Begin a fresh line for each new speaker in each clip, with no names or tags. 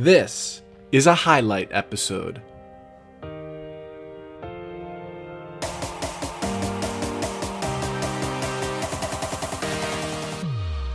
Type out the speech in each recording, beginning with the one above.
This is a highlight episode.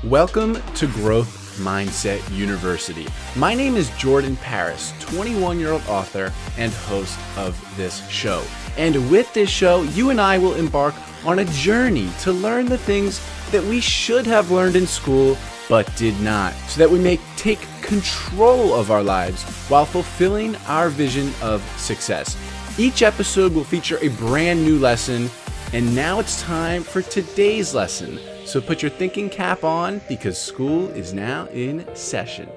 Welcome to Growth Mindset University. My name is Jordan Paris, 21 year old author and host of this show. And with this show, you and I will embark on a journey to learn the things that we should have learned in school but did not, so that we may take control of our lives while fulfilling our vision of success. Each episode will feature a brand new lesson, and now it's time for today's lesson. So put your thinking cap on because school is now in session.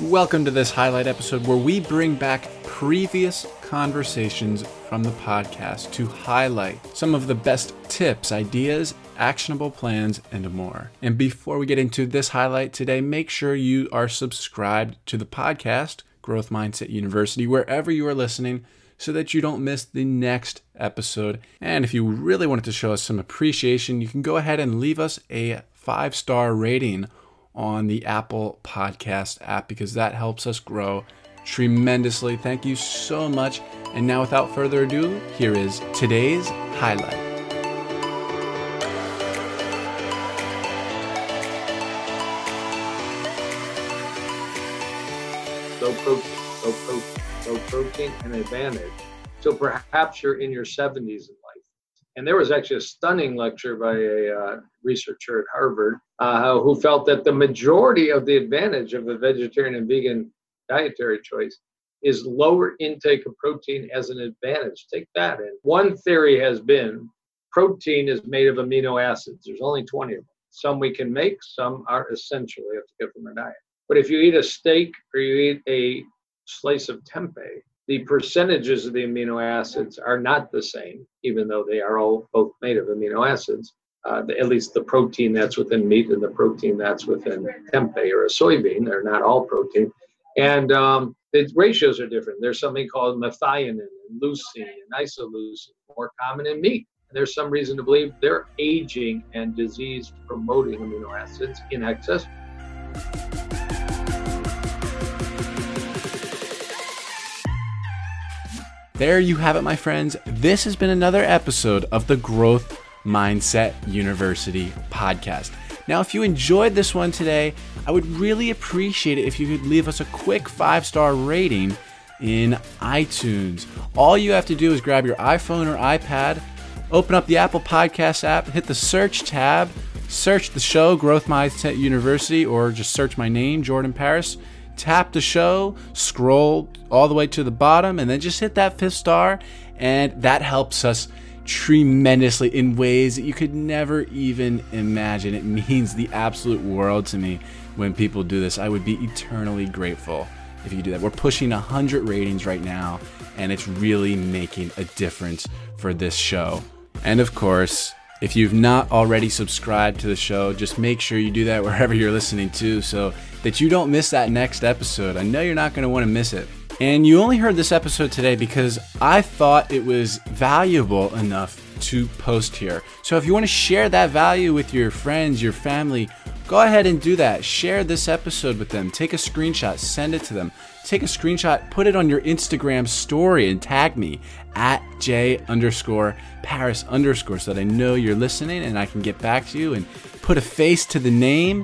Welcome to this highlight episode where we bring back previous conversations from the podcast to highlight some of the best tips, ideas, actionable plans, and more. And before we get into this highlight today, make sure you are subscribed to the podcast, Growth Mindset University, wherever you are listening, so that you don't miss the next episode. And if you really wanted to show us some appreciation, you can go ahead and leave us a five star rating on the Apple Podcast app because that helps us grow tremendously. Thank you so much. And now, without further ado, here is today's highlight.
low protein, low protein, low protein, an advantage. So perhaps you're in your 70s in life. And there was actually a stunning lecture by a uh, researcher at Harvard uh, who felt that the majority of the advantage of a vegetarian and vegan dietary choice is lower intake of protein as an advantage. Take that in. One theory has been protein is made of amino acids. There's only 20 of them. Some we can make, some are essential. We have to get from our diet. But if you eat a steak or you eat a slice of tempeh, the percentages of the amino acids are not the same, even though they are all both made of amino acids. Uh, at least the protein that's within meat and the protein that's within tempeh or a soybean, they're not all protein. And um, the ratios are different. There's something called methionine and leucine and isoleucine, more common in meat. And there's some reason to believe they're aging and disease promoting amino acids in excess.
There you have it, my friends. This has been another episode of the Growth Mindset University podcast. Now, if you enjoyed this one today, I would really appreciate it if you could leave us a quick five star rating in iTunes. All you have to do is grab your iPhone or iPad, open up the Apple Podcast app, hit the search tab, search the show, Growth Mindset University, or just search my name, Jordan Paris. Tap the show, scroll all the way to the bottom, and then just hit that fifth star, and that helps us tremendously in ways that you could never even imagine. It means the absolute world to me when people do this. I would be eternally grateful if you do that. We're pushing 100 ratings right now, and it's really making a difference for this show. And of course, if you've not already subscribed to the show, just make sure you do that wherever you're listening to so that you don't miss that next episode. I know you're not going to want to miss it. And you only heard this episode today because I thought it was valuable enough to post here. So if you want to share that value with your friends, your family, go ahead and do that. Share this episode with them. Take a screenshot, send it to them. Take a screenshot, put it on your Instagram story, and tag me at J underscore Paris underscore so that I know you're listening and I can get back to you and put a face to the name.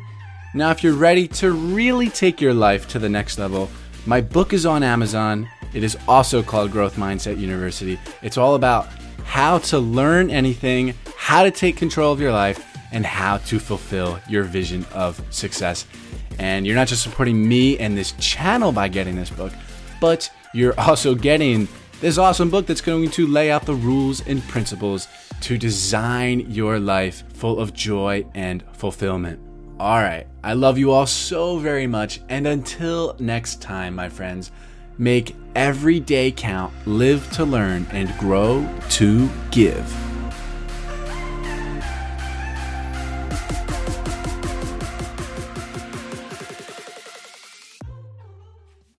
Now, if you're ready to really take your life to the next level, my book is on Amazon. It is also called Growth Mindset University. It's all about how to learn anything, how to take control of your life, and how to fulfill your vision of success. And you're not just supporting me and this channel by getting this book, but you're also getting this awesome book that's going to lay out the rules and principles to design your life full of joy and fulfillment. All right, I love you all so very much, and until next time, my friends, make every day count, live to learn, and grow to give.